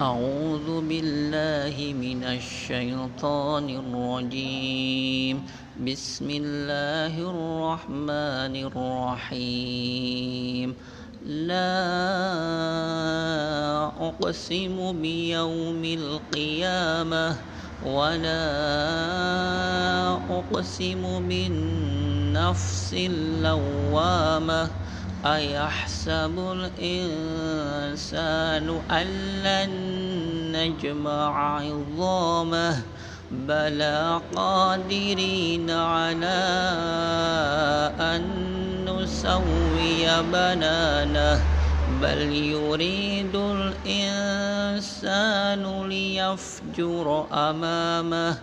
أعوذ بالله من الشيطان الرجيم. بسم الله الرحمن الرحيم. لا أقسم بيوم القيامة ولا أقسم بالنفس اللوامة أيحسب الإنسان أن لن نجمع عظامه؟ بلى قادرين على أن نسوي بنانه. بل يريد الإنسان ليفجر أمامه.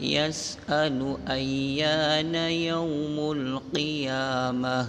يسأل أيان يوم القيامة؟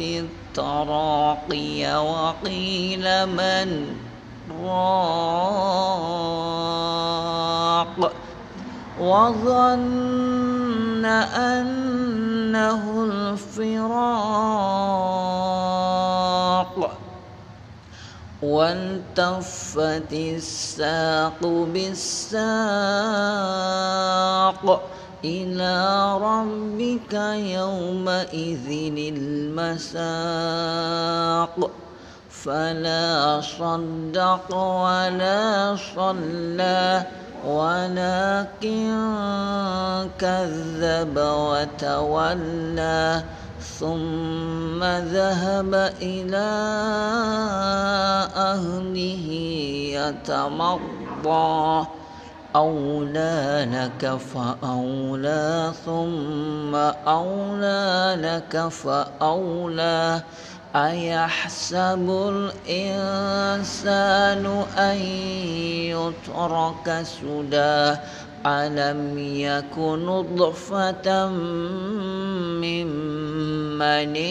التراقي وقيل من راق وظن أنه الفراق والتفت الساق بالساق إلى ربك يومئذ المساق. فلا صدق ولا صلى. ولكن كذب وتولى. ثم ذهب إلى أهله يتمضى. أولى لك فأولى ثم أولى لك فأولى أيحسب الإنسان أن يترك سدى ألم يكن نطفة من مني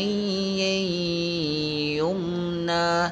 يمنى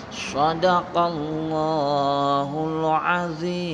صدق الله العظيم.